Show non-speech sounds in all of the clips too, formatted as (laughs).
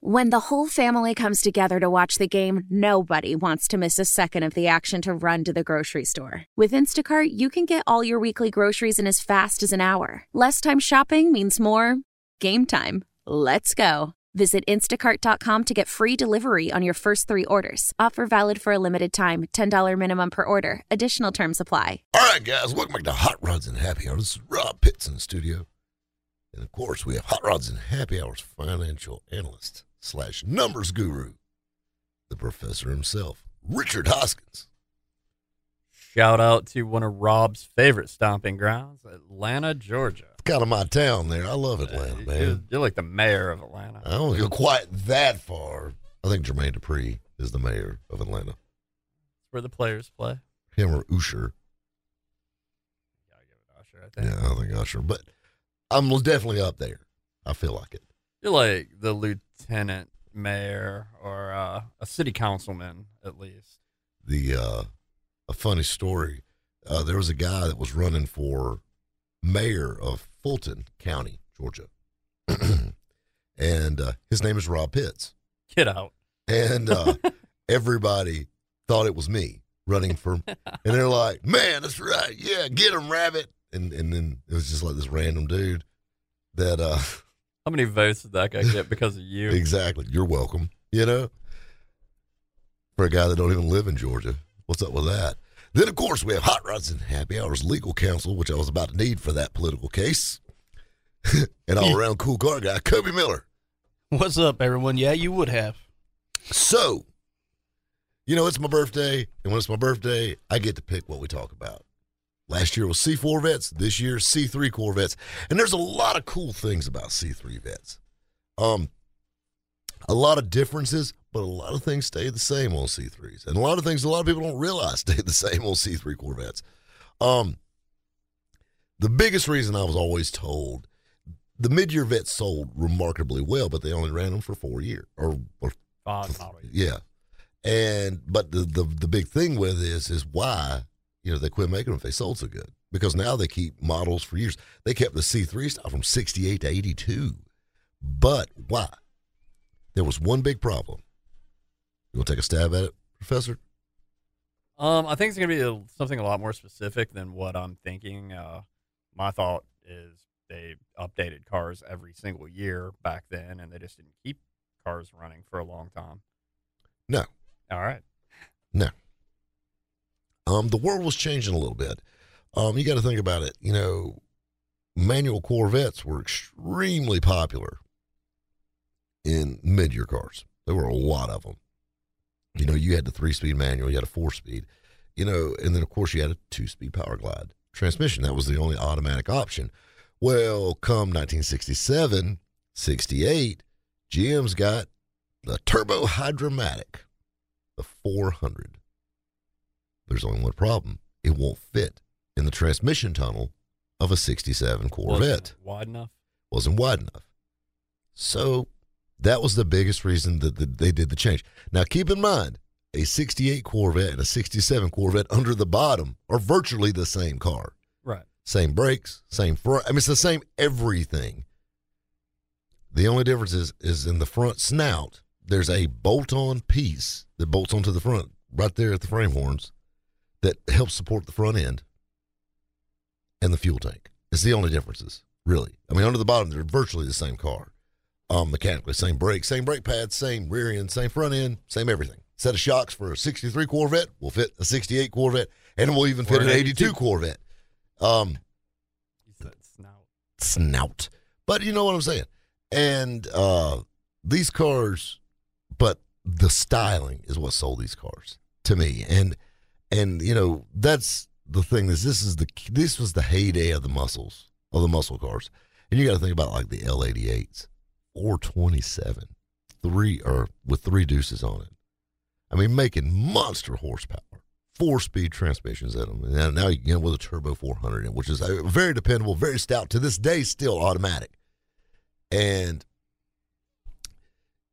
When the whole family comes together to watch the game, nobody wants to miss a second of the action to run to the grocery store. With Instacart, you can get all your weekly groceries in as fast as an hour. Less time shopping means more game time. Let's go. Visit instacart.com to get free delivery on your first three orders. Offer valid for a limited time $10 minimum per order. Additional terms apply. All right, guys, welcome back to Hot Rods and Happy Hours. This is Rob Pitts in the studio. And of course, we have Hot Rods and Happy Hours financial analyst slash numbers guru, the professor himself, Richard Hoskins. Shout out to one of Rob's favorite stomping grounds, Atlanta, Georgia. It's kind of my town there. I love Atlanta, Uh, man. You're, you're like the mayor of Atlanta. I don't go quite that far. I think Jermaine Dupri is the mayor of Atlanta. It's where the players play. Him or Usher. Gotta give it Usher, I think. Yeah, I think Usher. But I'm definitely up there. I feel like it. You're like the lieutenant mayor or uh, a city councilman, at least. the uh, a funny story. Uh, there was a guy that was running for mayor of Fulton County, Georgia, (clears throat) and uh, his name is Rob Pitts. Get out. And uh, (laughs) everybody thought it was me running for, (laughs) and they're like, "Man, that's right, yeah, get him, Rabbit." And and then it was just like this random dude that uh, How many votes did that guy get because of you? (laughs) exactly. You're welcome. You know, for a guy that don't even live in Georgia, what's up with that? Then, of course, we have Hot Rods and Happy Hours legal counsel, which I was about to need for that political case. (laughs) and all around cool car guy, Kobe Miller. What's up, everyone? Yeah, you would have. So, you know, it's my birthday, and when it's my birthday, I get to pick what we talk about. Last year was C4 vets, this year C3 Corvettes. And there's a lot of cool things about C3 vets. Um, a lot of differences, but a lot of things stay the same on C3s. And a lot of things a lot of people don't realize (laughs) stay the same on C3 Corvettes. Um, the biggest reason I was always told the mid-year vets sold remarkably well, but they only ran them for four years or, or Five model yeah. And but the, the the big thing with this is why you know they quit making them if they sold so good because now they keep models for years. They kept the C3 style from 68 to 82. But why? There was one big problem. You want to take a stab at it, Professor? Um, I think it's gonna be a, something a lot more specific than what I'm thinking. Uh, my thought is they updated cars every single year back then, and they just didn't keep cars running for a long time. No. All right. No. Um, the world was changing a little bit. Um, you got to think about it. You know, manual Corvettes were extremely popular in mid-year cars. There were a lot of them. You know, you had the three-speed manual, you had a four-speed, you know, and then of course you had a two-speed Power Glide transmission. That was the only automatic option. Well, come 1967, 68, GM's got the Turbo Hydromatic, the 400. There's only one problem. It won't fit in the transmission tunnel of a 67 Corvette Wasn't wide enough. wasn't wide enough. So that was the biggest reason that that they did the change. Now, keep in mind, a 68 Corvette and a 67 Corvette under the bottom are virtually the same car. Right. Same brakes, same front. I mean, it's the same everything. The only difference is, is in the front snout, there's a bolt on piece that bolts onto the front right there at the frame horns that helps support the front end and the fuel tank. It's the only differences, really. I mean, under the bottom, they're virtually the same car. Um, mechanically, same brakes, same brake pads, same rear end, same front end, same everything. Set of shocks for a 63 Corvette will fit a 68 Corvette, and it will even fit an an 82 82. Corvette. Um, You said snout. snout. But you know what I'm saying. And uh, these cars, but the styling is what sold these cars to me. And and you know that's the thing is this is the this was the heyday of the muscles of the muscle cars. And you got to think about like the L88s, 427, three or with three deuces on it. I mean, making monster horsepower, four speed transmissions in them. And now- you get with a turbo 400, in, which is uh, very dependable, very stout. To this day, still automatic. And,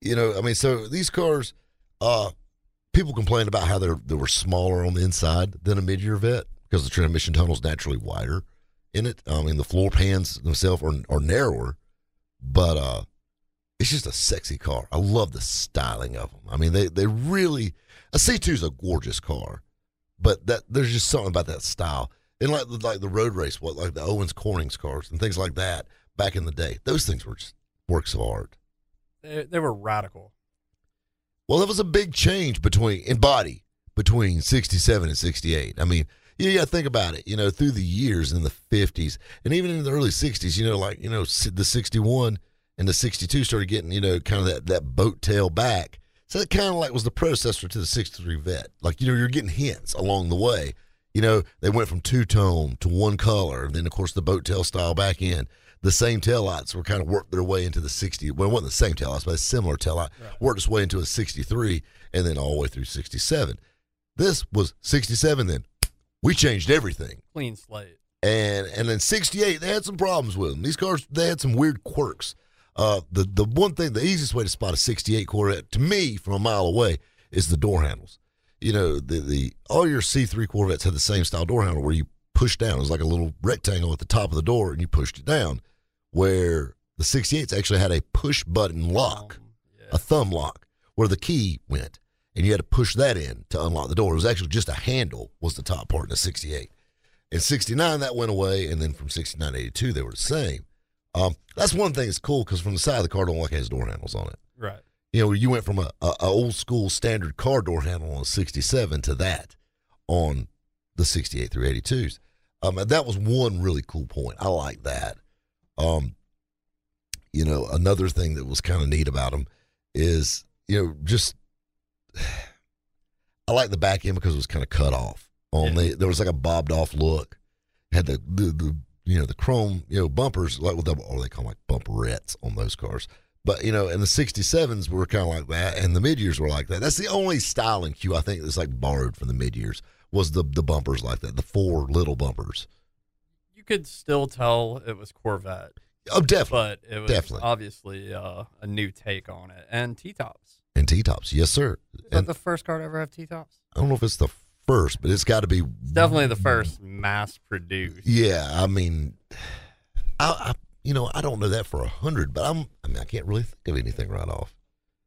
you know, I mean, so these cars, uh, people complain about how they were smaller on the inside than a mid year vet because the transmission tunnel is naturally wider in it. I mean, the floor pans themselves are, are narrower, but, uh, it's just a sexy car. I love the styling of them. I mean, they they really a C2 is a gorgeous car, but that there's just something about that style. And like like the road race, what like the Owens Corning's cars and things like that back in the day, those things were just works of art. They, they were radical. Well, it was a big change between in body between 67 and 68. I mean, you got to think about it, you know, through the years in the 50s and even in the early 60s, you know, like, you know, the 61 and the 62 started getting, you know, kind of that, that boat tail back. So it kind of like was the predecessor to the 63 vet. Like, you know, you're getting hints along the way. You know, they went from two tone to one color. And then, of course, the boat tail style back in. The same tail lights were kind of worked their way into the 60. Well, it wasn't the same tail lights, but a similar tail light. Right. Worked its way into a 63 and then all the way through 67. This was 67 then. We changed everything. Clean slate. And and then 68, they had some problems with them. These cars, they had some weird quirks. Uh, the the one thing, the easiest way to spot a '68 Corvette to me from a mile away is the door handles. You know, the the all your C3 Corvettes had the same style door handle where you push down. It was like a little rectangle at the top of the door, and you pushed it down. Where the 68s actually had a push button lock, um, yeah. a thumb lock, where the key went, and you had to push that in to unlock the door. It was actually just a handle was the top part in the 68. In 69, that went away, and then from 69 to 82, they were the same. Um, that's one thing that's cool because from the side of the car, don't like has door handles on it. Right. You know, you went from a, a, a, old school standard car door handle on a 67 to that on the 68 through 82s. Um, that was one really cool point. I like that. Um, you know, another thing that was kind of neat about them is, you know, just (sighs) I like the back end because it was kind of cut off. Only yeah. there was like a bobbed off look. Had the, the, the you know the chrome you know bumpers like what or they call them like bumperettes on those cars. But you know, and the '67s were kind of like that, and the mid years were like that. That's the only styling cue I think that's like borrowed from the mid years was the the bumpers like that, the four little bumpers. You could still tell it was Corvette. Oh, definitely. But it was definitely. obviously uh, a new take on it, and T tops. And T tops, yes, sir. Is and that the first car to ever have T tops? I don't know if it's the first, but it's got to be it's definitely the first mass produced. Yeah, I mean, I, I, you know I don't know that for a hundred, but I'm I mean I can't really think of anything right off.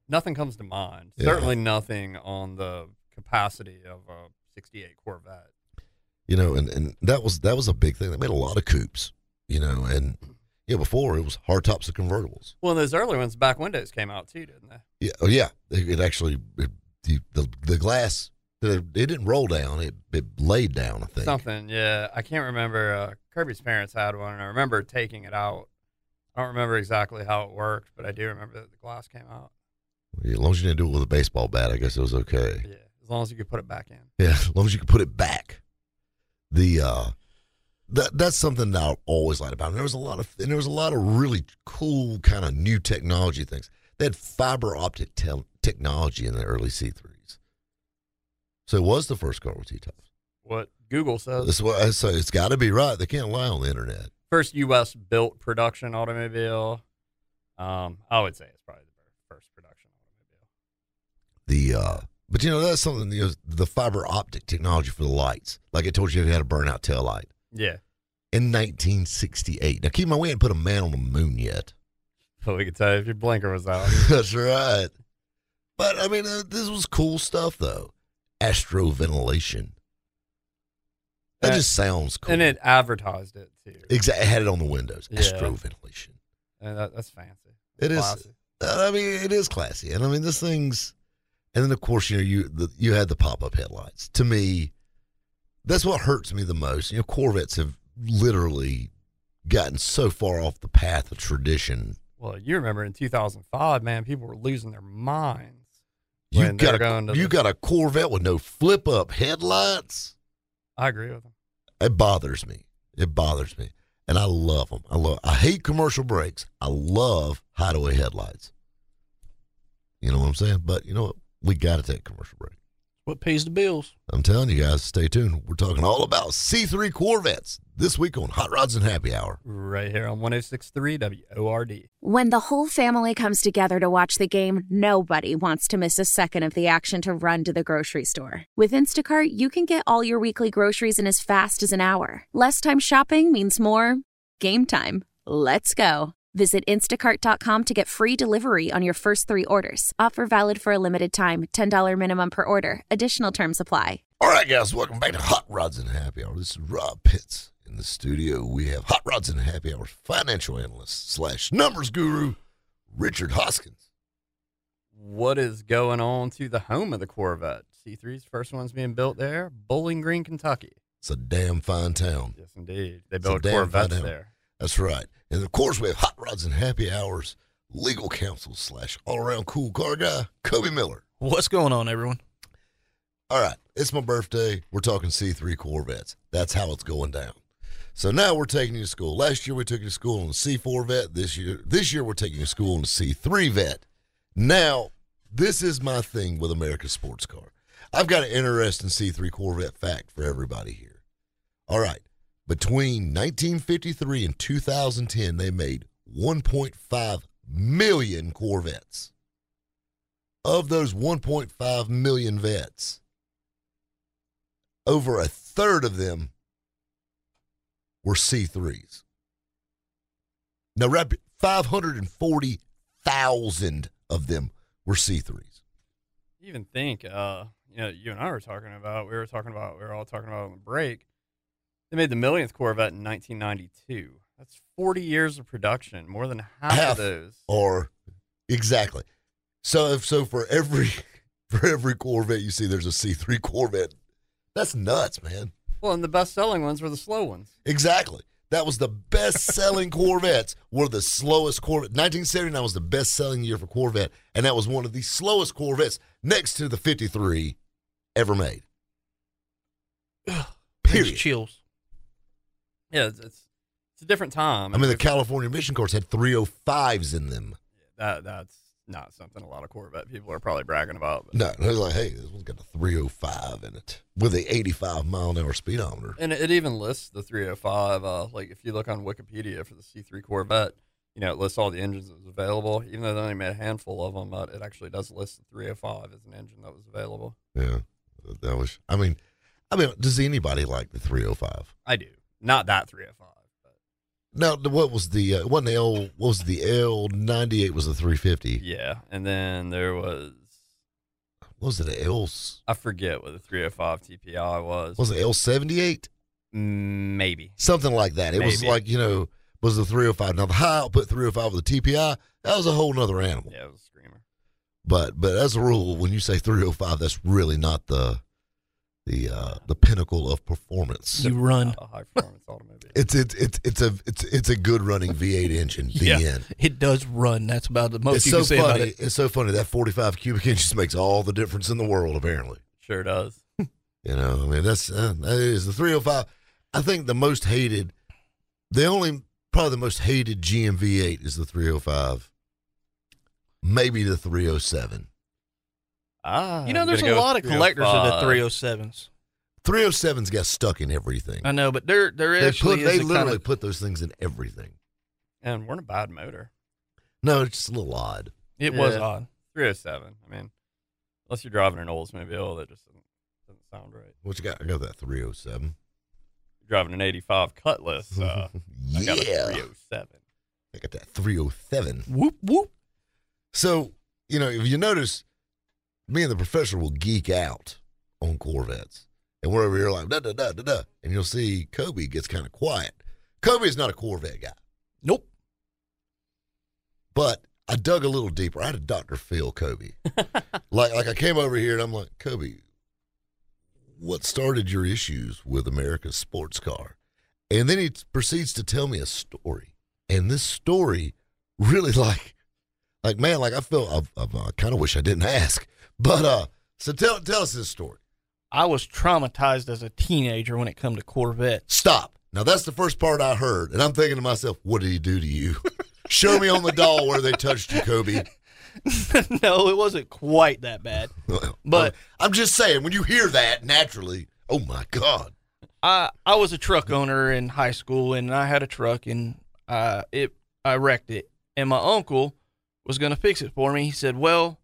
Nothing comes to mind. Yeah. Certainly nothing on the capacity of a '68 Corvette. You know, and and that was that was a big thing. They made a lot of coupes. You know, and yeah, before it was hardtops of convertibles. Well, those early ones, back windows came out too, didn't they? Yeah, oh yeah. It, it actually it, the, the the glass it didn't roll down; it, it laid down. I think something. Yeah, I can't remember. Uh, Kirby's parents had one, and I remember taking it out. I don't remember exactly how it worked, but I do remember that the glass came out. Yeah, as long as you didn't do it with a baseball bat, I guess it was okay. Yeah, as long as you could put it back in. Yeah, as long as you could put it back. The uh, that that's something that I always liked about. And there was a lot of and there was a lot of really cool kind of new technology things. They had fiber optic te- technology in the early C3s, So it was the first car with T-tops. What Google says. That's what I say. It's got to be right. They can't lie on the internet. First U.S. built production automobile. Um, I would say it's probably the first production automobile. The uh, but you know that's something. You know, the fiber optic technology for the lights, like I told you, you had a burnout tail light. Yeah. In 1968. Now keep in mind we hadn't put a man on the moon yet. But we could tell you if your blinker was out. (laughs) that's right. But I mean, uh, this was cool stuff though astroventilation. That, just sounds cool. And it advertised it too. Exactly. It had it on the windows. Yeah. Astroventilation. And that, that's fancy. That's it is. Uh, I mean, it is classy. And I mean, this thing's. And then, of course, you know, you the, you had the pop up headlights. To me, that's what hurts me the most. You know, Corvettes have literally gotten so far off the path of tradition. Well, you remember in 2005, man, people were losing their minds you got a, you the, got a Corvette with no flip up headlights. I agree with them. It bothers me. It bothers me, and I love them. I love. I hate commercial brakes. I love hideaway headlights. You know what I'm saying? But you know what? We got to take commercial break. What pays the bills? I'm telling you guys, stay tuned. We're talking all about C3 Corvettes this week on Hot Rods and Happy Hour. Right here on 1063 WORD. When the whole family comes together to watch the game, nobody wants to miss a second of the action to run to the grocery store. With Instacart, you can get all your weekly groceries in as fast as an hour. Less time shopping means more game time. Let's go. Visit instacart.com to get free delivery on your first three orders. Offer valid for a limited time $10 minimum per order. Additional terms apply. All right, guys, welcome back to Hot Rods and Happy Hour. This is Rob Pitts in the studio. We have Hot Rods and Happy Hour financial analyst slash numbers guru, Richard Hoskins. What is going on to the home of the Corvette? C3's first one's being built there, Bowling Green, Kentucky. It's a damn fine town. Yes, indeed. They It's a build damn Corvettes fine town. there. That's right. And of course, we have Hot Rods and Happy Hours legal counsel slash all around cool car guy, Kobe Miller. What's going on, everyone? All right, it's my birthday. We're talking C3 Corvettes. That's how it's going down. So now we're taking you to school. Last year we took you to school on the C4 vet. This year, this year we're taking you to school on the C3 vet. Now, this is my thing with America's sports car. I've got an interesting C3 Corvette fact for everybody here. All right, between 1953 and 2010, they made 1.5 million Corvettes. Of those 1.5 million vets, over a third of them were C3s. Now, 540,000 of them were C3s. You even think, uh, you know, you and I were talking about, we were talking about, we were all talking about on the break. They made the millionth Corvette in 1992. That's 40 years of production, more than half, Half. of those. Or exactly. So if so for every (laughs) for every Corvette you see there's a C3 Corvette. That's nuts, man. Well, and the best selling ones were the slow ones. Exactly. That was the best selling (laughs) Corvettes were the slowest Corvette. 1979 was the best selling year for Corvette, and that was one of the slowest Corvettes next to the 53 ever made. Period. chills. Yeah, it's, it's, it's a different time. I mean, the California Emission Cars had 305s in them. that that's not something a lot of Corvette people are probably bragging about. But. No, they're like, hey, this one's got a 305 in it with a 85 mile an hour speedometer. And it even lists the 305. Uh, like if you look on Wikipedia for the C3 Corvette, you know it lists all the engines that was available. Even though they only made a handful of them, uh, it actually does list the 305 as an engine that was available. Yeah, that was. I mean, I mean, does anybody like the 305? I do, not that 305. Now, what was the uh, wasn't the L? What was the L ninety eight? Was the 350? yeah, and then there was What was it L? I forget what the 305 TPI was. Was it L seventy eight? Mm, Maybe. Something like that. It was like you know was the 305. Now the high output 305 with the TPI that was a whole nother animal. Yeah, it was a screamer. But but as a rule, when you say 305, that's really not the the uh, the pinnacle of performance. You run. A high performance automobile. It's it's it's it's a it's it's a good running V8 engine. The Yeah. end. It does run. That's about the most It's you so can say about funny. it. It's so funny that 45 cubic inches makes all the difference in the world. Apparently, Sure does. (laughs) you know. I mean, that's uh, that is the 305. I think the most hated, the only probably the most hated GM V8 is the 305. Maybe the 307. Ah, You know, there's a lot of collectors of the 307s. 307s. 307's got stuck in everything. I know, but there there They actually put they is a literally kind of, put those things in everything. And we're in a bad motor. No, it's just a little odd. it was Yeah. odd. 307. I mean, unless you're driving an Oldsmobile, that just doesn't, doesn't sound right. What you got? I got that 307. You're driving an 85 Cutlass. Uh, (laughs) I got a yeah, 307. I got that 307. Whoop whoop. So, you know, if you notice, me and the professor will geek out on Corvettes. And we're over here like, da da da da da. And you'll see Kobe gets kind of quiet. Kobe is not a Corvette guy, Nope. but I dug a little deeper. I had a Dr. Phil Kobe. (laughs) like, like I came over here and I'm like, Kobe, what started your issues with America's sports car? And then he proceeds to tell me a story. And this story really (laughs) like, like man, like I feel I, I, I kind of wish I didn't ask, but uh, so tell tell us this story. I was traumatized as a teenager when it come to Corvettes. Stop. Now that's the first part I heard, and I'm thinking to myself, what did he do to you? Show me on the doll where they touched you, Kobe. (laughs) no, it wasn't quite that bad. (laughs) But- I'm just saying, when you hear that, naturally, oh my god, I I was a truck owner in high school, and I had a truck, and uh, it I wrecked it, and my uncle was gonna fix it for me. He said, "Well,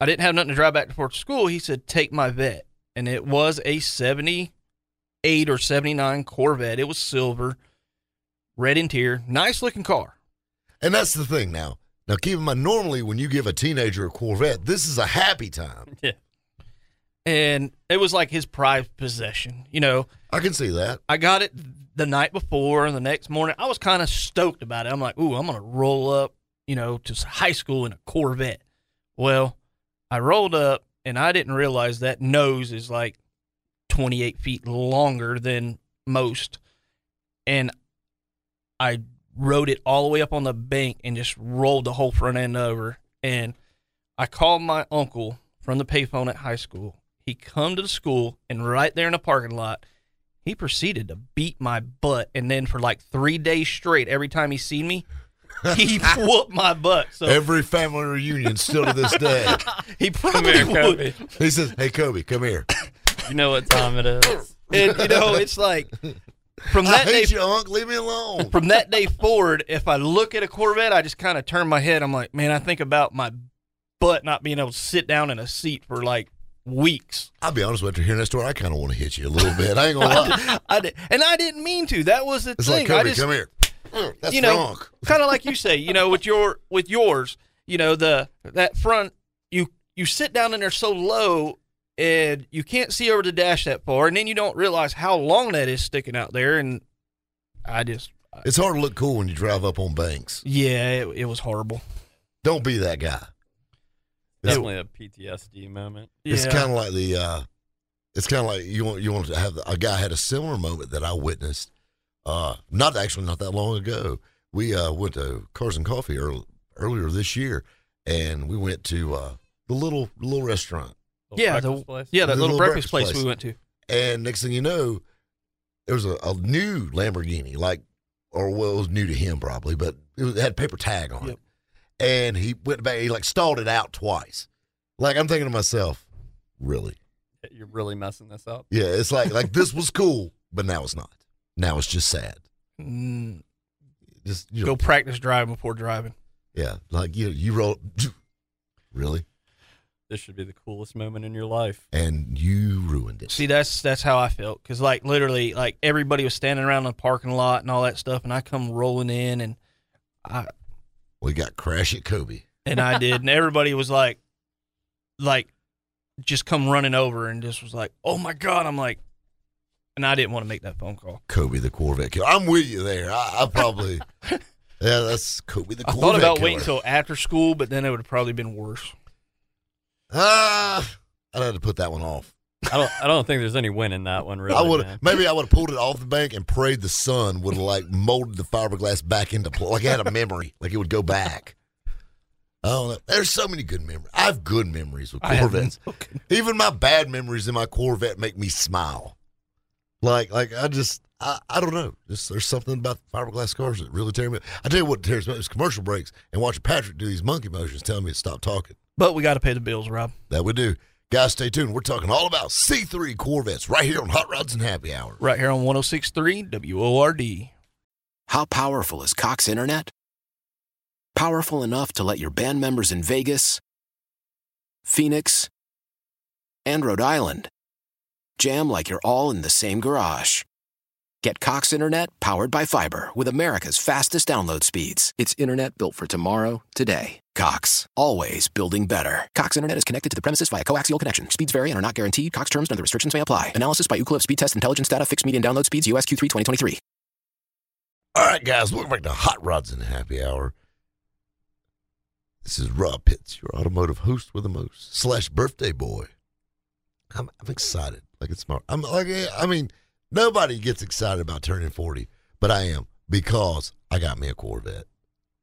I didn't have nothing to drive back to Port School." He said, "Take my vet," and it was a '78 or '79 Corvette. It was silver, red interior, nice looking car. And that's the thing now. Now, keep in mind, normally when you give a teenager a Corvette, this is a happy time. (laughs) Yeah. and it was like his prized possession. You know, I can see that. I got it the night before, and the next morning I was kind of stoked about it. I'm like, ooh, I'm gonna roll up, you know, to high school in a Corvette. Well, I rolled up, and I didn't realize that nose is like 28 feet longer than most, and I rode it all the way up on the bank and just rolled the whole front end over. And I called my uncle from the payphone at high school. He come to the school, and right there in the parking lot, he proceeded to beat my butt. And then for like three days straight, every time he seen me, (laughs) he whooped my butt. So Every family reunion still to this day. (laughs) he Come probably here, would. Kobe. He says, Hey, Kobe, come here. (laughs) You know what time it is. And you know, it's like from I that day you, Unc. Leave me alone. from that day forward, if I look at a Corvette, I just kind of turn my head. I'm like, man, I think about my butt not being able to sit down in a seat for like weeks. I'll be honest with you, hearing that story, I kind of want to hit you a little bit. I ain't going to lie. I did, and I didn't mean to. That was the It's thing. like, Kobe, I just, come here. Mm, That's you know, wrong. kind of like you say, you know, with your with yours, you know, the that front, you you sit down in there so low. And you can't see over the dash that far, and then you don't realize how long that is sticking out there. And I just, It's hard to look cool when you drive up on banks. yeah, it, it was horrible. Don't be that guy. It's, Definitely a PTSD moment. it's Yeah. kind of like the. uh It's kind of like you want you want to have a guy had a similar moment that I witnessed. Uh Not actually not that long ago. We uh went to Cars and Coffee early, earlier this year, and we went to uh the little little restaurant. Little Yeah, the- place. Yeah, that The little, little breakfast, breakfast place, place. we went to. And next thing you know, there was a, a new Lamborghini, like, or well, it was new to him probably, but it, was, it had paper tag on Yep. it. And he went back, he like stalled it out twice. Like I'm thinking to myself, really? You're really messing this up. Yeah, it's like like this was cool, but now it's not. Now it's just sad. Mm, Just you go practice driving before driving. yeah, like you you roll, (laughs) really, This should be the coolest moment in your life. and you ruined it. See, that's that's how I felt because like literally, like everybody was standing around in the parking lot and all that stuff, and I come rolling in and I we got crash at Kobe. and I did, and everybody was like, like, just come running over and just was like, oh my god, I'm like, and I didn't want to make that phone call. Kobe the Corvette killer. I'm with you there. I, I probably, (laughs) yeah, that's Kobe the I Corvette thought about killer. waiting until after school, but then it would have probably been worse. Ah, I'd have to put that one off. I don't. I don't think there's any win in that one. Really, I would man. maybe I would have pulled it off the bank and prayed the sun would have like molded the fiberglass back into pl- like it had a memory, like it would go back. I don't know. There's so many good memories. I have good memories with Corvettes. no Even my bad memories in my Corvette make me smile. Like like I just I, I don't know. Just there's something about fiberglass cars that really tear me. up. I tell you what tears me up is commercial breaks and watching Patrick do these monkey motions, telling me to stop talking. But we got to pay the bills, Rob. That we do. Guys, stay tuned. We're talking all about C3 Corvettes right here on Hot Rods and Happy Hour. Right here on 106.3 WORD. How powerful is Cox Internet? Powerful enough to let your band members in Vegas, Phoenix, and Rhode Island jam like you're all in the same garage. Get Cox Internet powered by fiber with America's fastest download speeds. It's internet built for tomorrow, today. Cox, always building better. Cox Internet is connected to the premises via coaxial connection. Speeds vary and are not guaranteed. Cox terms and other restrictions may apply. Analysis by Ookla Speed Test Intelligence Data. Fixed median download speeds. USQ3 2023. All right, guys, welcome back to Hot Rods and Happy Hour. This is Rob Pitts, your automotive host with the most slash birthday boy. I'm, I'm excited. Like it's smart. I'm like I mean, nobody gets excited about turning 40, but I am because I got me a Corvette.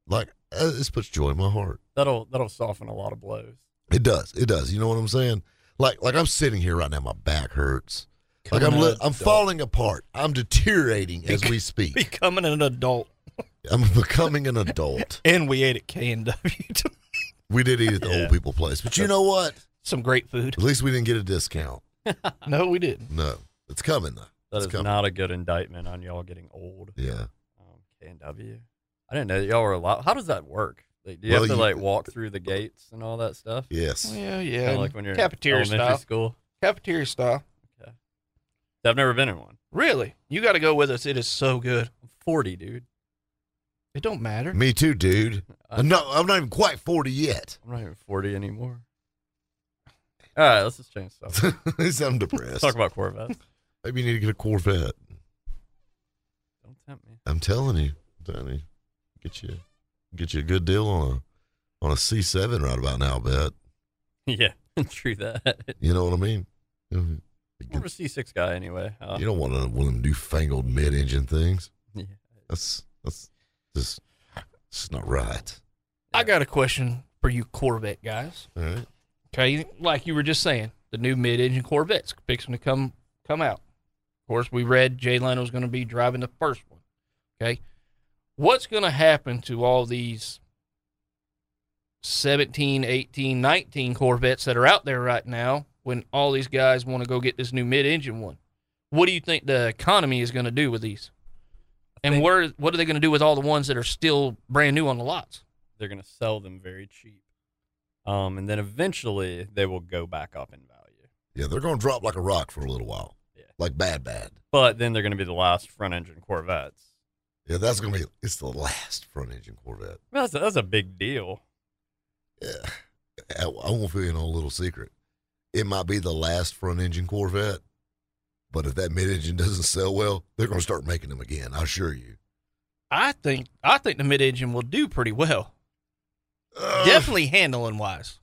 Like uh, this puts joy in my heart. That'll that'll soften a lot of blows. It does. It does. You know what I'm saying? Like like I'm sitting here right now, my back hurts. Like I'm li- I'm falling apart. I'm deteriorating as we speak. (laughs) Becoming an adult. (laughs) I'm becoming an adult. And we ate at K&W. (laughs) We did eat at the Yeah. old people place, but you know what? Some great food. At least we didn't get a discount. (laughs) No, we didn't. No, it's coming though. That It's is coming. not a good indictment on y'all getting old. Yeah. Um, K and W. I didn't know that y'all were allowed. How does that work? Like, do you Well, have to you- like walk through the gates and all that stuff? Yes. Yeah, Kinda yeah. like when you're in cafeteria elementary style. school. Cafeteria style. Okay. I've never been in one. Really? You got to go with us. It is so good. I'm 40, dude. It don't matter. Me too, dude. (laughs) I'm not, I'm not even quite 40 yet. I'm not even 40 anymore. All right, let's just change stuff. (laughs) I'm Let's depressed. talk about Corvettes. Maybe you need to get a Corvette. Don't tempt me. I'm telling you, I'm telling you, get you, get you a good deal on a, on a C7 right about now. I bet (laughs) Yeah, (laughs) true that. you know what I mean. You More of a C6 guy anyway. Uh, don't want one of them newfangled mid-engine things. yeah. That's that's just, it's not right. I got a question for you Corvette guys. All right. Okay, like you were just saying, the new mid-engine Corvettes fixing to come come out. Of course, we read Jay Leno's going to be driving the first one. Okay, what's going to happen to all these 17, 18, 19 Corvettes that are out there right now when all these guys want to go get this new mid-engine one? What do you think the economy is going to do with these? And think- where what are they going to do with all the ones that are still brand new on the lots? They're going to sell them very cheap. Um, and then eventually they will go back up in value. Yeah, they're going to drop like a rock for a little while. Yeah. Like bad, bad. But then they're going to be the last front engine Corvettes. Yeah, that's going to be. It's the last front engine Corvette. Well, that's, that's a big deal. Yeah, I, I won't fill you in on a little secret. It might be the last front engine Corvette, but if that mid engine doesn't sell well, they're going to start making them again. I assure you. I think I think the mid-engine will do pretty well. Ugh. Definitely handling wise.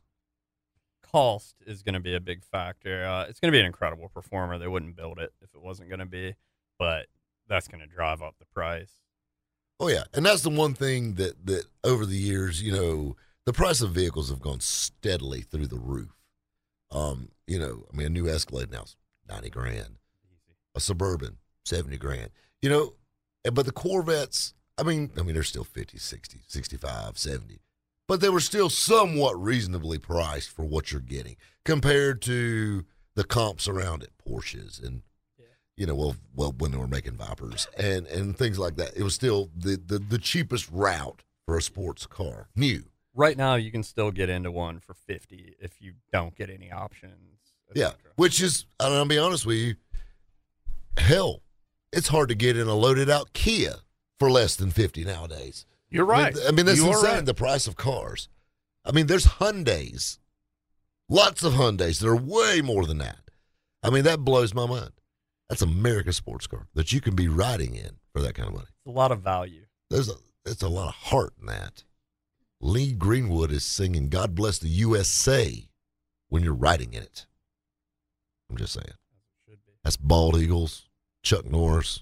Cost is going to be a big factor. Uh, it's going to be an incredible performer. They wouldn't build it if it wasn't going to be, but that's going to drive up the price. Oh yeah, and that's the one thing that that over the years, you know, the price of vehicles have gone steadily through the roof. Um, you know, I mean, a new Escalade now's ninety grand, a Suburban seventy grand. You know, but the Corvettes, I mean, I mean, they're still 50, 60, 65, 70. But they were still somewhat reasonably priced for what you're getting compared to the comps around it, Porsches and Yeah. you know, well, well, when they were making Vipers and and things like that, it was still the the, the cheapest route for a sports car, new. Right now, you can still get into one for 50 if you don't get any options. Yeah, which is, and I'll be honest with you, hell, it's hard to get in a loaded out Kia for less than fifty nowadays. You're I right. mean, I mean that's You insane. right. The price of cars. I mean, there's Hyundai's, lots of Hyundai's that are way more than that. I mean, that blows my mind. That's America's sports car that you can be riding in for that kind of money. It's a lot of value. There's a it's a lot of heart in that. Lee Greenwood is singing "God Bless the USA" when you're riding in it. I'm just saying. As it should be. That's bald eagles, Chuck Norris,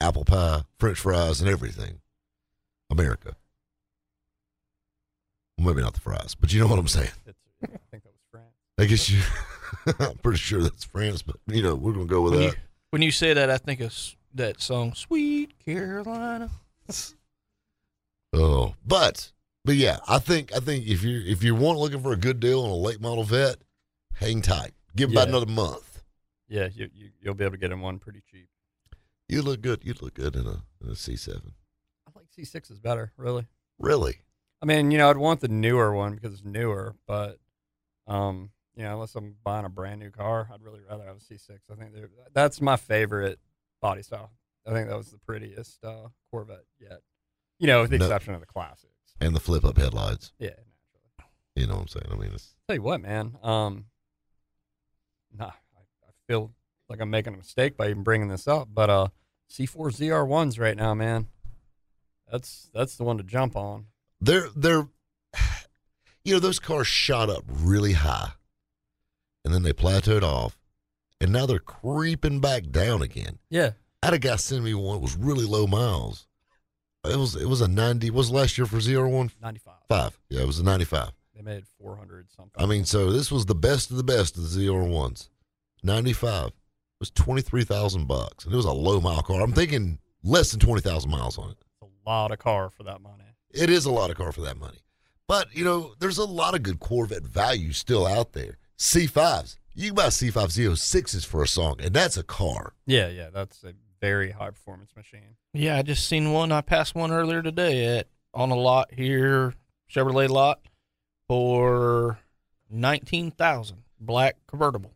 apple pie, French fries, and everything. America. Well, maybe not the fries, but you know what I'm saying. I think that was France. I guess you. (laughs) I'm pretty sure that's France, but you know we're gonna go with when that. You, when you say that, I think of that song "Sweet Carolina." oh, but but yeah, I think I think if you if you want looking for a good deal on a late model vet, hang tight. Give yeah. about another month. Yeah, you, you will be able to get him one pretty cheap. You look good. You look good in a in a C seven. 66 is better, really. Really? I mean, you know, I'd want the newer one because it's newer, but um, you know, unless I'm buying a brand new car, I'd really rather have a C6. I think that's my favorite body style. I think that was the prettiest uh, Corvette yet. You know, with the no. exception of the classics and the flip up headlights. Yeah, naturally. You know what I'm saying? I mean, it's... tell you what, man. Um, nah, I, I feel like I'm making a mistake by even bringing this up, but uh, C4 ZR1s right now, man. That's that's the one to jump on. they're they're (sighs) you know those cars shot up really high, and then they plateaued off, and now they're creeping back down again. Yeah, I had a guy send me one that was really low miles. It was it was a ninety. Was last year for zero one 95. five? Yeah, it was a ninety five. They made 400 something. I mean, so this was the best of the best of the zero ones. Ninety five was twenty three thousand bucks, and it was a low mile car. I'm thinking less than twenty thousand miles on it. It's a lot of car for that money. It is a lot of car for that money. But, you know, there's a lot of good Corvette value still out there. C5s. You can buy C5 Z06s for a song, and that's a car. Yeah, yeah, that's a very high performance machine. Yeah, I just seen one. I passed one earlier today at on a lot here, Chevrolet lot, for nineteen thousand, black convertible.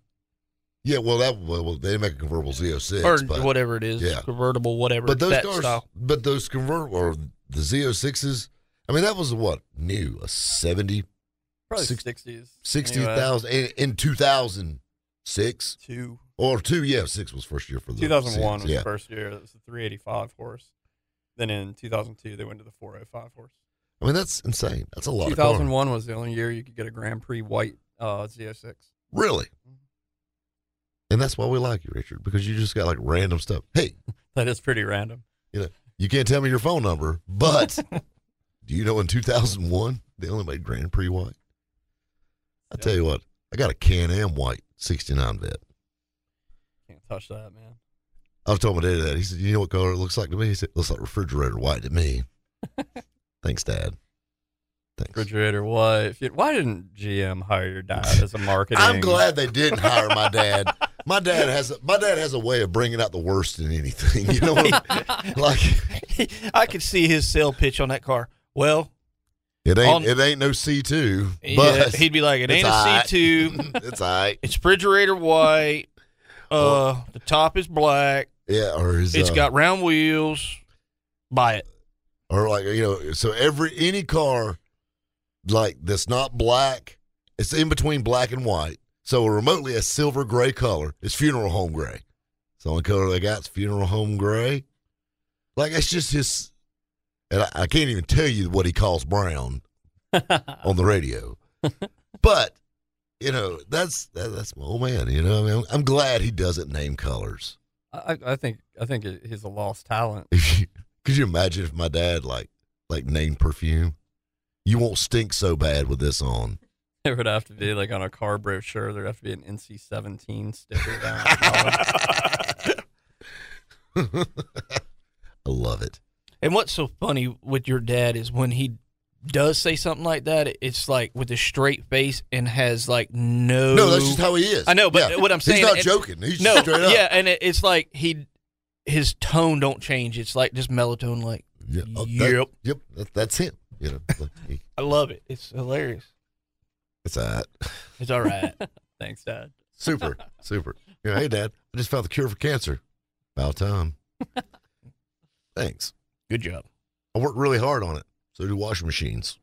Yeah, well, that well, they make a convertible Z06, or but, whatever it is, yeah. convertible, whatever. but those cars, style. but those convertible or the Z06s. I mean, that was what new a 70, Probably Six- 60s. 60,000 in, in 2006 Two. or two. Yeah, six was first year for the 2001 was yeah. the first year. It was the 385 horse. Then in 2002, they went to the 405 horse. I mean, that's insane. That's a lot of 2001 was the only year you could get a Grand Prix white uh, Z06. Really? Mm-hmm. And that's why we like you, Richard, because you just got like random stuff. Hey, (laughs) That is pretty random. you know, you can't tell me your phone number, but (laughs) do you know in 2001 they only made Grand Prix white? I tell you what, I got a Can Am white 69 vet. Can't touch that, man. I was telling my dad that. He said, "You know what color it looks like to me?" He said, It "Looks like refrigerator white to me." (laughs) Thanks, Dad. Thanks. Refrigerator white. Why didn't GM hire your dad as a marketing? I'm glad they didn't hire my dad. My dad has a, my dad has a way of bringing out the worst in anything. You know, what I- (laughs) like (laughs) I could see his sale pitch on that car. Well, it ain't On- it ain't no C two, yeah, but he'd be like, "It ain't a. C two. (laughs) it's all right. It's refrigerator white. Uh, the top is black. Yeah, or his, It's uh, got round wheels. Buy it. or like you know, so every any car like that's not black, it's in between black and white. So remotely a silver gray color. It's funeral home gray. It's the only color they got. It's funeral home gray. Like it's just his. And I, I can't even tell you what he calls brown (laughs) on the radio, but you know that's that, that's my old man. You know, I mean, I'm, I'm glad he doesn't name colors. I, I think I think he's a lost talent. Could you imagine if my dad like like named perfume? You won't stink so bad with this on. (laughs) It would have to be like on a car brochure. There'd have to be an NC-17 sticker down. (laughs) I love it. And what's so funny with your dad is when he does say something like that, it's like with a straight face and has like no. No, that's just how he is. I know, but Yeah. what I'm saying, he's not it- joking. He's no, just straight up. yeah, and it, it's like he, his tone don't change. It's like just melatonin. Like Yeah, oh, that- Yep. yep. That, that's him. You know, (laughs) like, he- I love it. It's hilarious. It's all right. It's all right. (laughs) Thanks, Dad. Super, super. Yeah, hey, Dad, I just found the cure for cancer. About time. (laughs) Thanks. Good job. I worked really hard on it. So do washing machines.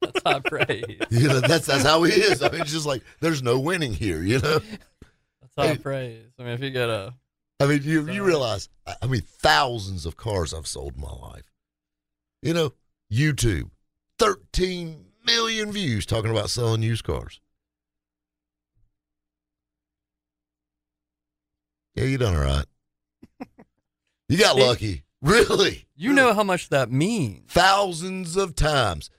That's high (laughs) praise. You know, that's that's how he is. I mean, it's just like there's no winning here. You know. That's high Hey. praise. I mean, if you get a I mean, you you realize, I I mean, thousands of cars I've sold in my life. You know, YouTube, 13 million views talking about selling used cars. Yeah, you done all right. (laughs) You got lucky. (laughs) Really? You know how much that means. Thousands of times.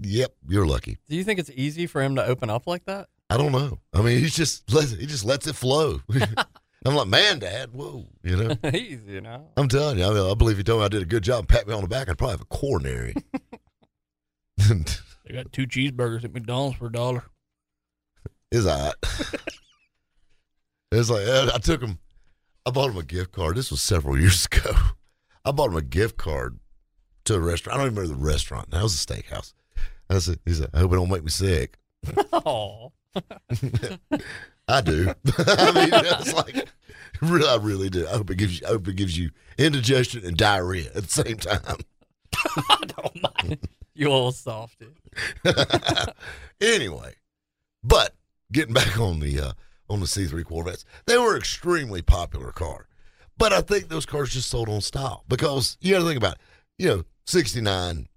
Yep, you're lucky. Do you think it's easy for him to open up like that? I don't know. I mean, he's just (laughs) let he just lets it flow. I'm like, man, Dad, whoa, you know. Easy, you know. I'm telling you, I, mean, I believe he told me I did a good job and pat me on the back. I'd probably have a coronary. (laughs) They got two cheeseburgers at McDonald's for a dollar. Is that? (laughs) it's like uh, I took him. I bought him a gift card. This was several (laughs) years ago. I bought him a gift card to a restaurant. I don't even remember the restaurant. That was a steakhouse. I said, he said, I hope it don't make me sick. Oh, I do. I mean, it's like, really, I really do. I hope it gives you. I hope it gives you indigestion and diarrhea at the same time. I don't mind. You old softy. (laughs) anyway, but getting back on the uh, on the C3 Corvettes, they were extremely popular car. But I think those cars just sold on style because you got to think about, it. you know, 69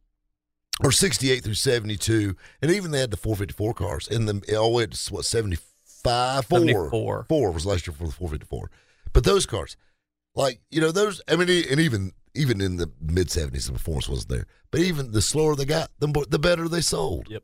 or 68 through 72, and even they had the 454 cars, and the all the way to what 75, four, four was last year for the 454. But those cars, like you know, those I mean, and even even in the mid 70s, the performance wasn't there. But even the slower they got, the more, the better they sold. Yep.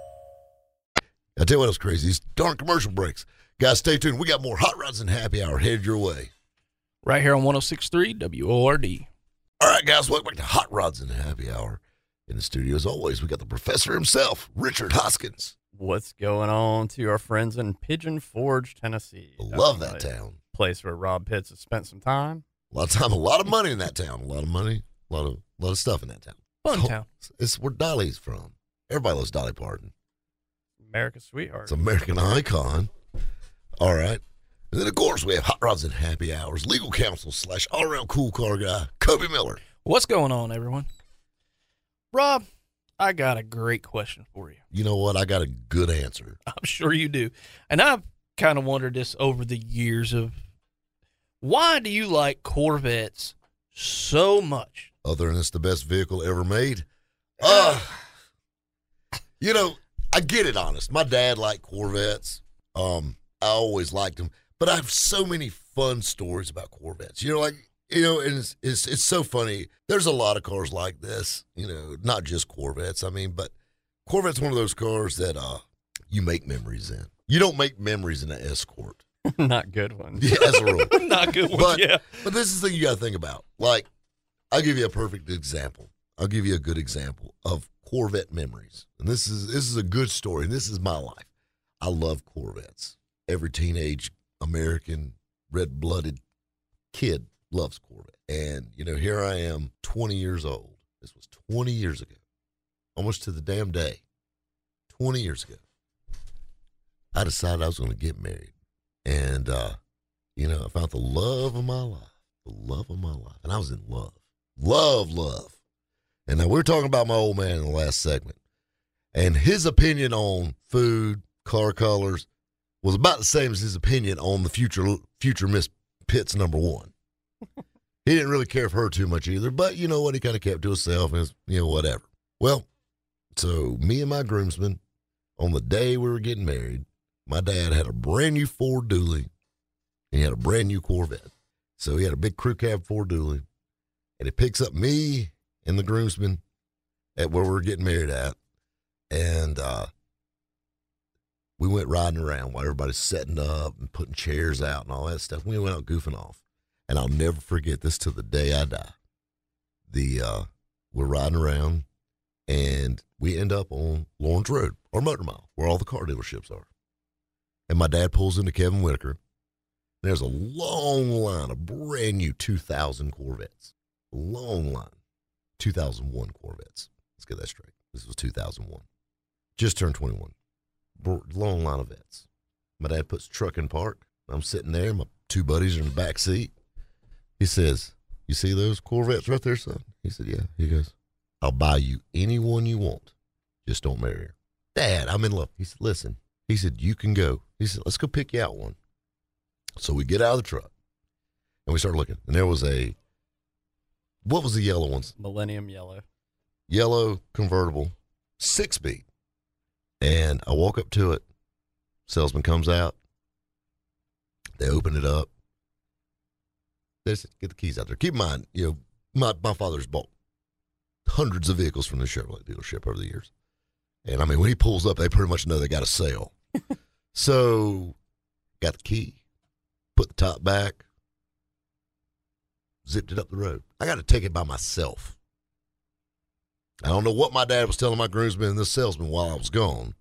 I tell you what else crazy. These darn commercial breaks. Guys, stay tuned. We got more Hot Rods and Happy Hour headed your way. Right here on 1063 WORD. All right, guys, welcome back to Hot Rods and Happy Hour. In the studio, as always, we got the professor himself, Richard Hoskins. What's going on to our friends in Pigeon Forge, Tennessee? I Love that Definitely town. Place where Rob Pitts has spent some time. A lot of time, a lot of money in that town. A lot of money, a lot of, a lot of stuff in that town. Fun Oh, town. It's where Dolly's from. Everybody loves Dolly Parton. America's sweetheart. It's American icon. All right. And then, of course, we have Hot Rods and Happy Hours, legal counsel slash all around cool car guy, Kobe Miller. What's going on, everyone? Rob, I got a great question for you. You know what? I got a good answer. (laughs) I'm sure you do. And I've kind of wondered this over the years of why do you like Corvettes so much? Other than it's the best vehicle ever made. Uh, you know, I get it honest. My dad liked Corvettes. Um, I always liked them. But I have so many fun stories about Corvettes. You know, like you know, and it's, it's it's so funny. There's a lot of cars like this. You know, not just Corvettes. I mean, but Corvette's one of those cars that uh you make memories in. You don't make memories in an Escort, (laughs) Not good one. yeah, as a rule. (laughs) Not good one. But- yeah. But this is the thing you got to think about. Like, I'll give you a perfect example. I'll give you a good example of Corvette memories. And this is this is a good story. This is my life. I love Corvettes. Every teenage American red blooded kid loves Corvette. And you know, here I am, 20 years old. This was 20 years ago, almost to the damn day. 20 years ago, I decided I was going to get married, and uh, you know, I found the love of my life, the love of my life, and I was in love, love, love. And now we're talking about my old man in the last segment, and his opinion on food, car colors, was about the same as his opinion on the future future Miss Pitts number one. (laughs) he didn't really care for her too much either, but you know what? He kind of kept to himself and you know whatever. Well, so me and my groomsmen, on the day we were getting married, my dad had a brand new Ford Dually, and he had a brand new Corvette. So he had a big crew cab Ford Dually, and he picks up me and the groomsmen at where we are getting married at, and uh, we went riding around while everybody's setting up and putting chairs out and all that stuff. We went out goofing off, and I'll never forget this till the day I die. The uh, we're riding around, and we end up on Lawrence Road or Motor Mile, where all the car dealerships are. And my dad pulls into Kevin Whitaker. There's a long line of brand new 2000 Corvettes. Long line. 2001 Corvettes. Let's get that straight. This was 2001. Just turned 21. Long line of vets. My dad puts truck in park. I'm sitting there. My two buddies are in the back seat. He says, You see those Corvettes right there, son? He said, Yeah. He goes, I'll buy you any one you want. Just don't marry her. Dad, I'm in love. He said, Listen. He said, You can go. He said, Let's go pick you out one. So we get out of the truck and we start looking. And there was a, what was the yellow ones? Millennium Yellow. Yellow convertible, six speed. And I walk up to it. Salesman comes out. They open it up. They said, get the keys out there. Keep in mind, you know, my, my father's bought hundreds of vehicles from the Chevrolet dealership over the years. And I mean, when he pulls up, they pretty much know they got a sale. (laughs) so, got the key, put the top back, zipped it up the road. I got to take it by myself. I don't know what my dad was telling my groomsmen and this salesman while I was gone.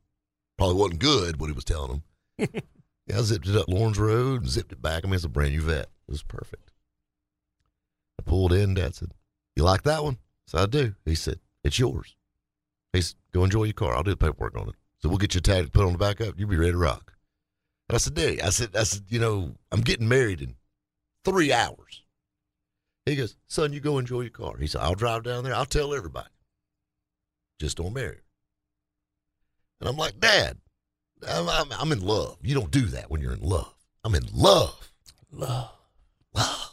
Probably wasn't good what he was telling them. (laughs) yeah, I zipped it up Lawrence Road and zipped it back. I mean, it's a brand new vet. It was perfect. I pulled in. Dad said, "You like that one?" So I do. He said, "It's yours." He said, "Go enjoy your car. I'll do the paperwork on it." So we'll get your tag to put on the back up. You'll be ready to rock. And I said, "Daddy," I said, "I said, you know, I'm getting married in three hours." He goes, "Son, you go enjoy your car." He said, "I'll drive down there. I'll tell everybody. Just don't marry her." And I'm like, "Dad, I'm, I'm, I'm in love. You don't do that when you're in love. I'm in love, Love. love,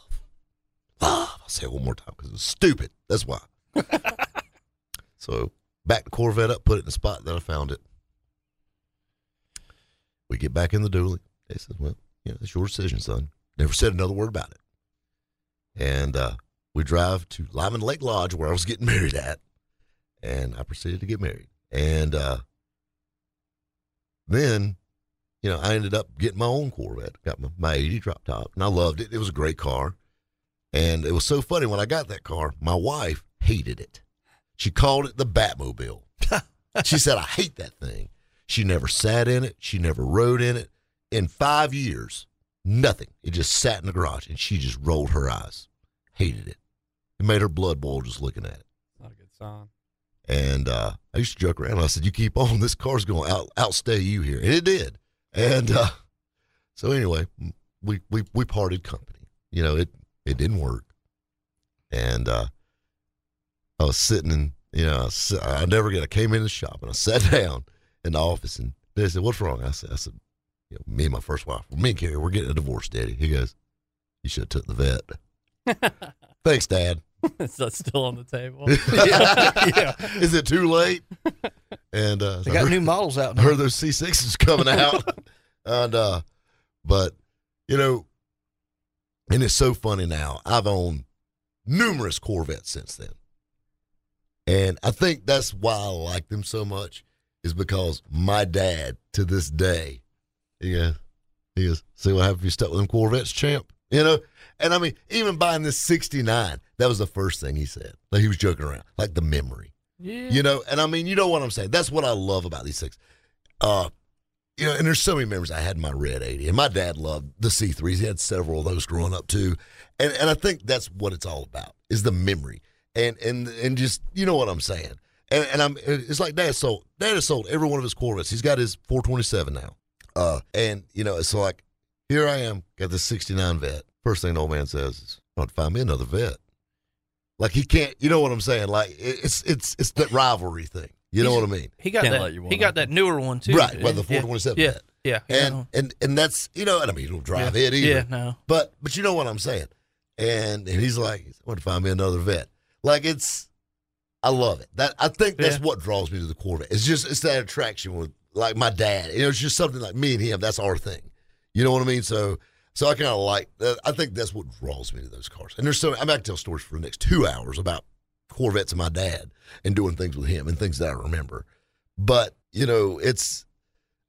love." I'll say it one more time because it's stupid. That's why. (laughs) so back the Corvette up, put it in the spot that I found it. We get back in the dually. They says, "Well, you know, it's your decision, son." Never said another word about it. And uh, we drive to Lyman Lake Lodge, where I was getting (laughs) married at, and I proceeded to get married. And uh, then, you know, I ended up getting my own Corvette. Got my, my 80 drop top, and I loved it. It was a great car. And it was so funny when I got that car, my wife hated it. She called it the Batmobile. (laughs) she said, I hate that thing. She never sat in it, she never rode in it. In five years, nothing. It just sat in the garage, and she just rolled her eyes. Hated it. It made her blood boil just looking at it. Not a good sign. And uh, I used to joke around. I said, "You keep on, (laughs) this car's going to out outstay you here," and it did. And uh, so anyway, we we we parted company. You know, it it didn't work. And uh, I was sitting in, you know, I never get. I came in the shop and I (laughs) sat down in the office, and they said, "What's wrong?" I said, "I said, you know, me and my first wife, me and Carrie, we're getting a divorce, Daddy." He goes, "You should have took the vet." (laughs) Thanks, Dad. (laughs) Is that still on the table? (laughs) yeah. Is it too late? And uh, They so got heard- new models out I now. heard those C6s coming out. and uh but you know, and it's so funny now. I've owned numerous Corvettes since then. And I think that's why I like them so much, is because my dad to this day, he goes, he goes, see what happens if you stuck with them Corvettes, champ? You know? And I mean, even buying this 69, that was the first thing he said. Like he was joking around, like the memory. Yeah. You know, and I mean, you know what I'm saying. That's what I love about these things. Uh, you know, and there's so many memories I had in my red 80, and my dad loved the C3s. He had several of those growing up too, and and I think that's what it's all about is the memory, and and and just you know what I'm saying. And and I'm it's like dad sold dad has sold every one of his Corvettes. He's got his 427 now, uh, and you know it's like here I am got this 69 vet. First thing the old man says is, "I want to find me another vet." Like he can't, you know what I'm saying? Like it's it's it's that rivalry thing. You know He's- what I mean? He got Can't that. you He got that newer one too. Right, well, the Yeah. 427 Yeah, yeah, yeah. and and and that's you know, and I mean, he don't drive yeah. it either. Yeah, no. But but you know what I'm saying. And and he's like, I want to find me another vet. Like it's, I love it. That I think that's Yeah. what draws me to the Corvette. It's just it's that attraction with like my dad. You know, it's just something like me and him. That's our thing. You know what I mean? So so I kind of like. that. I think that's what draws me to those cars. And there's so I mean, I can tell stories for the next two hours about Corvettes and my dad and doing things with him and things that I remember. But you know, it's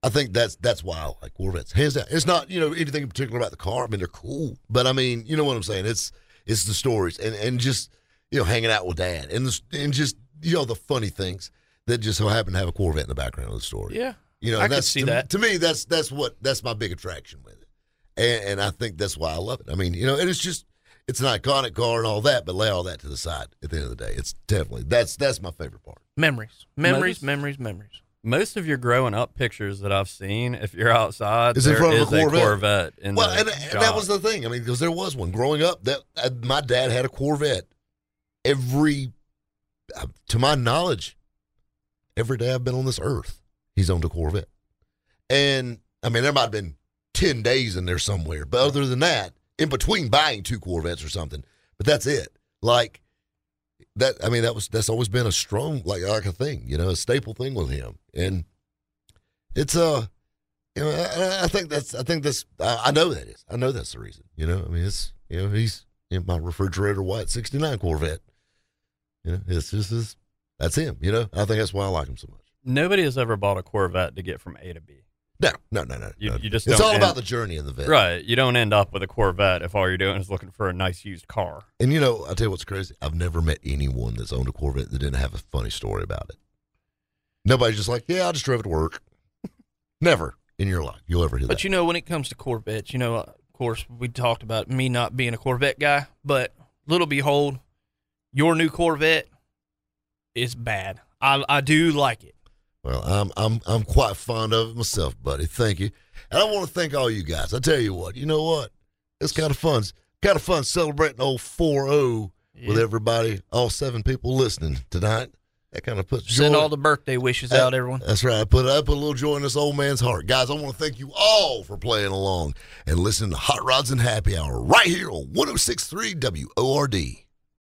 I think that's that's why I like Corvettes. Hands down. It's not, you know, anything in particular about the car. I mean, they're cool. But I mean, you know what I'm saying? It's it's the stories and, and just, you know, hanging out with dad and the, and just, you know, the funny things that just so happen to have a Corvette in the background of the story. Yeah. You know, I and can see to, that. To me, that's that's what that's my big attraction with it. And and I think that's why I love it. I mean, you know, and it's just it's an iconic car and all that, but lay all that to the side at the end of the day. It's definitely that's that's my favorite part. Memories, memories, Most- memories, memories. Most of your growing up pictures that I've seen, if you're outside, Is in front of a is Corvette. Corvette in Well, the and, and that was the thing. I mean, because there was one growing up. That uh, my dad had a Corvette. Every, uh, to my knowledge, every day I've been on this earth, he's owned a Corvette. And I mean, there might have been ten days in there somewhere, but other than that, in between buying two Corvettes or something, but that's it. Like that. I mean, that was that's always been a strong like like a thing, you know, a staple thing with him, and it's uh you know, I, I think that's. I think that's. I, I know that is. I know that's the reason. You know, I mean, it's. You know, he's in my refrigerator white '69 Corvette. You know, it's just his. That's him. You know, I think that's why I like him so much. Nobody has ever bought a Corvette to get from A to B. No, no, no, no. You- no. you just It's all end- about the journey in the vet, Right. You don't end up with a Corvette if all you're doing is looking for a nice used car. And you know, I tell you what's crazy. I've never met anyone that's owned a Corvette that didn't have a funny story about it. Nobody's just like, yeah, I just drove it to work. (laughs) never in your life you'll ever hear But that. you know, when it comes to Corvettes, you know, of course, we talked about me not being a Corvette guy, but little behold, your new Corvette is bad. I I do like it. Well, I'm I'm I'm quite fond of it myself, buddy. Thank you. And I want to thank all you guys. I tell you what, you know what? It's kind of fun. Kind of fun celebrating old 4-0 with everybody, all seven people listening tonight. That kind of puts Send joy- all the birthday wishes out, everyone. That's right. I put I put a little joy in this old man's heart. Guys, I want to thank you all for playing along and listening to Hot Rods and Happy Hour right here on 1063 WORD.